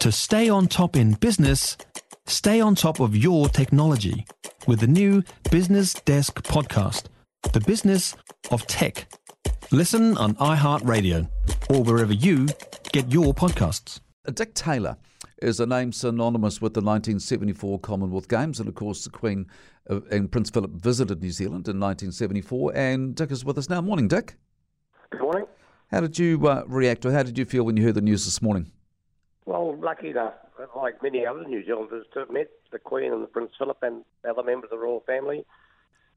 To stay on top in business, stay on top of your technology with the new Business Desk podcast, The Business of Tech. Listen on iHeartRadio or wherever you get your podcasts. Dick Tayler is a name synonymous with the 1974 Commonwealth Games, and of course, the Queen uh, and Prince Philip visited New Zealand in 1974. And Dick is with us now. Morning, Dick. Good morning. How did you uh, react, or how did you feel when you heard the news this morning? Well, lucky enough, like many other New Zealanders, to have met the Queen and the Prince Philip and other members of the royal family.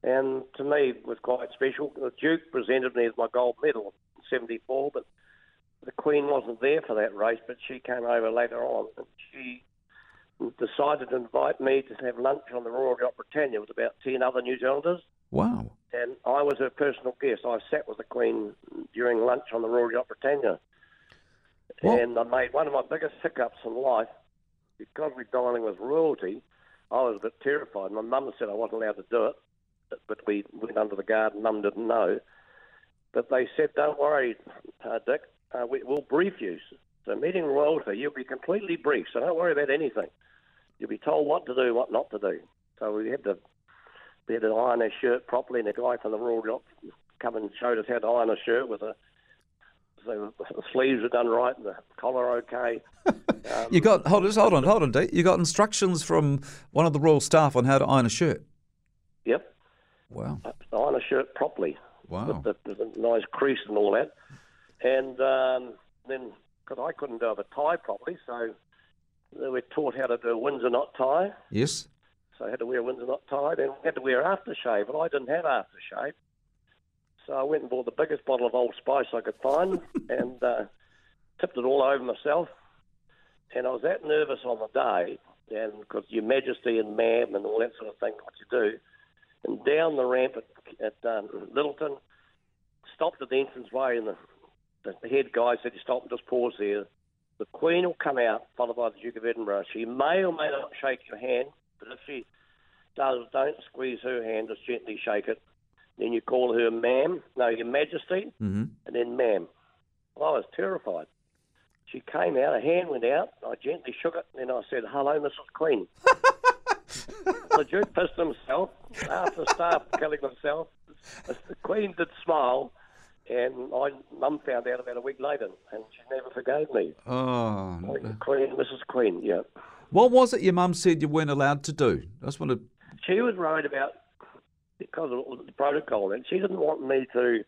And to me, it was quite special. The Duke presented me with my gold medal in 74, but the Queen wasn't there for that race, but she came over later on. And she decided to invite me to have lunch on the Royal Yacht Britannia with about 10 other New Zealanders. Wow. And I was her personal guest. I sat with the Queen during lunch on the Royal Yacht Britannia. What? And I made one of my biggest hiccups in life because we're dining with royalty. I was a bit terrified. My mum said I wasn't allowed to do it, but we went under the garden. Mum didn't know. But they said, don't worry, uh, Dick, uh, we, we'll brief you. So meeting royalty, you'll be completely briefed, so don't worry about anything. You'll be told what to do, what not to do. So we had to we had to iron our shirt properly, and a guy from the Royal Yacht come and showed us how to iron a shirt with a so the sleeves are done right and the collar okay. Um, You got hold, just hold on, hold on, Dick. You got instructions from one of the royal staff on how to iron a shirt. Yep, Wow. iron a shirt properly. Wow. with the, the nice crease and all that. And um, then, because I couldn't do a tie properly, so we were taught how to do a Windsor knot tie. Yes. So I had to wear a Windsor knot tie. Then I had to wear aftershave, and I didn't have aftershave. So I went and bought the biggest bottle of Old Spice I could find and uh, tipped it all over myself. And I was that nervous on the day, and because Your Majesty and Ma'am and all that sort of thing, what you do. And down the ramp at, at um, Lyttelton, stopped at the entranceway, and the, the head guy said, "You stop and just pause there." The Queen will come out, followed by the Duke of Edinburgh. She may or may not shake your hand, but if she does, don't squeeze her hand, just gently shake it. Then you call her ma'am, no, your majesty, Mm-hmm. and then ma'am. Well, I was terrified. She came out, her hand went out, I gently shook it, and then I said, hello, Mrs. Queen. the Duke pissed himself, half the staff killing themselves. The Queen did smile, and I, Mum found out about a week later, and she never forgave me. Oh. Queen, Mrs. Queen, yeah. What was it your mum said you weren't allowed to do? I just want to. she was worried about because of the protocol, and she didn't want me to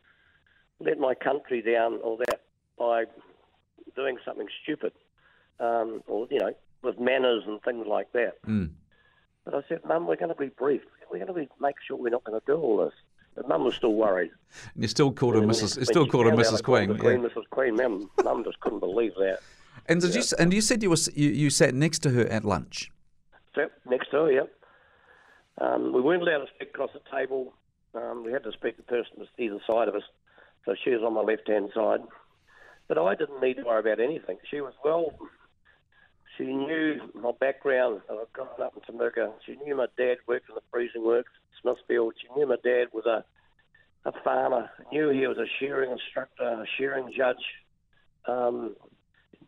let my country down or that by doing something stupid, um, or you know, with manners and things like that. Mm. But I said, Mum, we're going to be brief. We're going to be make sure we're not going to do all this. But Mum was still worried. And you still called her Mrs. You still called her found out I Mrs. Queen. the Queen. Mrs. Queen. Mum, Mum just couldn't believe that. And did you? And you said you were you, you sat next to her at lunch. Yep, next to her, yep. Um, we weren't allowed to speak across the table. Um, we had to speak to the person that's either side of us. So she was on my left hand side. But I didn't need to worry about anything. She was well. She knew my background. I've grown up in Timaru. She knew my dad worked in the freezing works Smithfield. She knew my dad was a a farmer. Knew he was a shearing instructor, a shearing judge. Um,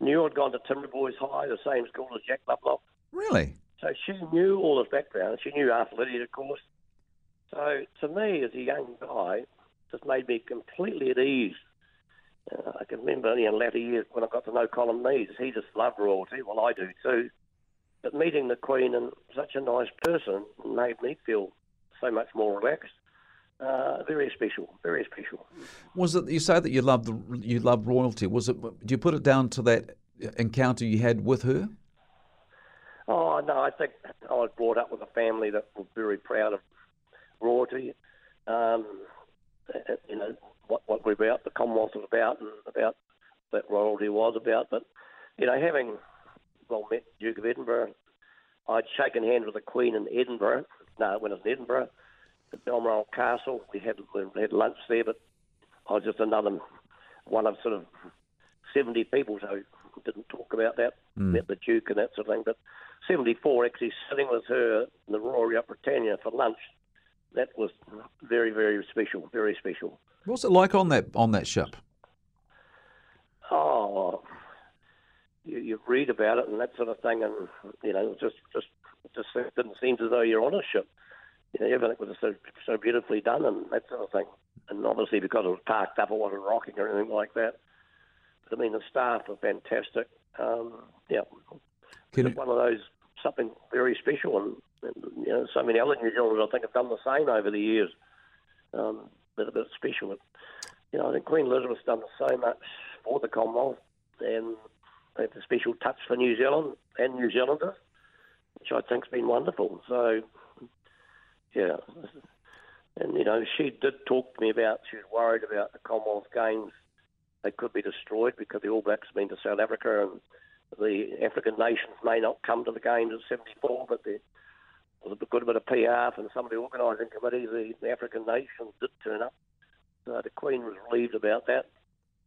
knew I'd gone to Timaru Boys High, the same school as Jack Lovelock. Really? So she knew all his background. She knew Arthur Lydiard, of course. So to me, as a young guy, just made me completely at ease. Uh, I can remember only in latter years when I got to know Colin Meads. He just loved royalty. Well, I do too. But meeting the Queen and such a nice person made me feel so much more relaxed. Uh, very special, very special. Was it you say that you love the you love royalty? Was it? Do you put it down to that encounter you had with her? Oh no, I think I was brought up with a family that were very proud of royalty. Um, you know what what we're about, the Commonwealth was about, and about that royalty was about. But you know, having well met Duke of Edinburgh, I'd shaken hands with the Queen in Edinburgh. No, when I was in Edinburgh, at Balmoral Castle, we had we had lunch there, but I was just another one of sort of seventy people, so didn't talk about that. Hmm. Met the Duke and that sort of thing, but 74 actually sitting with her in the Royal Yacht Britannia for lunch. That was very, very special, very special. What was it like on that on that ship? Oh, you, you read about it and that sort of thing, and you know, just just just didn't seem as though you're on a ship. You know, everything was so so beautifully done and that sort of thing. And obviously, because it was parked up, it wasn't rocking or anything like that. I mean, the staff are fantastic. Um, yeah, it's one of those something very special, and, and you know, so many other New Zealanders I think have done the same over the years. Um, but a bit special. But, you know, I think Queen Elizabeth's done so much for the Commonwealth, and it's a special touch for New Zealand and New Zealanders, which I think's been wonderful. So, yeah. And, you know, she did talk to me about, she was worried about the Commonwealth Games. They could be destroyed because the All Blacks have been to South Africa and the African nations may not come to the Games in 74, but there was a good bit of PR from some of the organising committees. The, the African nations did turn up. So the Queen was relieved about that,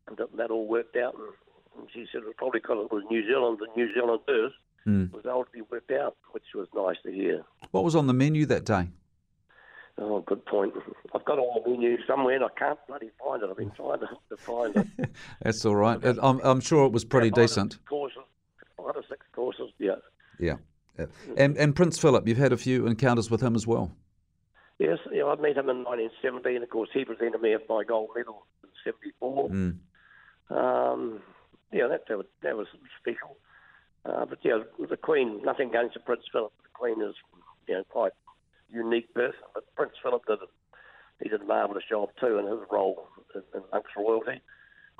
and that, that all worked out. And, and she said it was probably because it was New Zealand and New Zealanders Mm. was able to be worked out, which was nice to hear. what was on the menu that day? Oh, good point. I've got all the menus somewhere and I can't bloody find it. I've been trying to, to find it. That's all right. I'm, I'm sure it was pretty Five or decent. Courses, five or six courses, yeah. Yeah. Yeah. And, and Prince Philip, you've had a few encounters with him as well. Yes, yeah, I met him in 1970, and of course he presented me with my gold medal in '74. Mm. Um, yeah, that, that was that was special. Uh, but yeah, the Queen, nothing against the Prince Philip. The Queen is, you know, quite unique person. But Prince Philip did he did a marvellous job too in his role in, in Monk's royalty.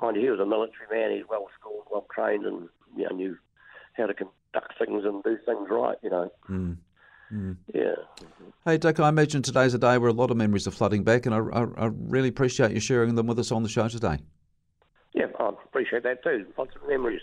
Mind you, he was a military man. He's well schooled, well trained, and you know, knew how to conduct things and do things right. You know, Mm. Mm. yeah. Hey, Dick, I imagine today's a day where a lot of memories are flooding back, and I, I, I really appreciate you sharing them with us on the show today. Yeah, I appreciate that too. Lots of memories.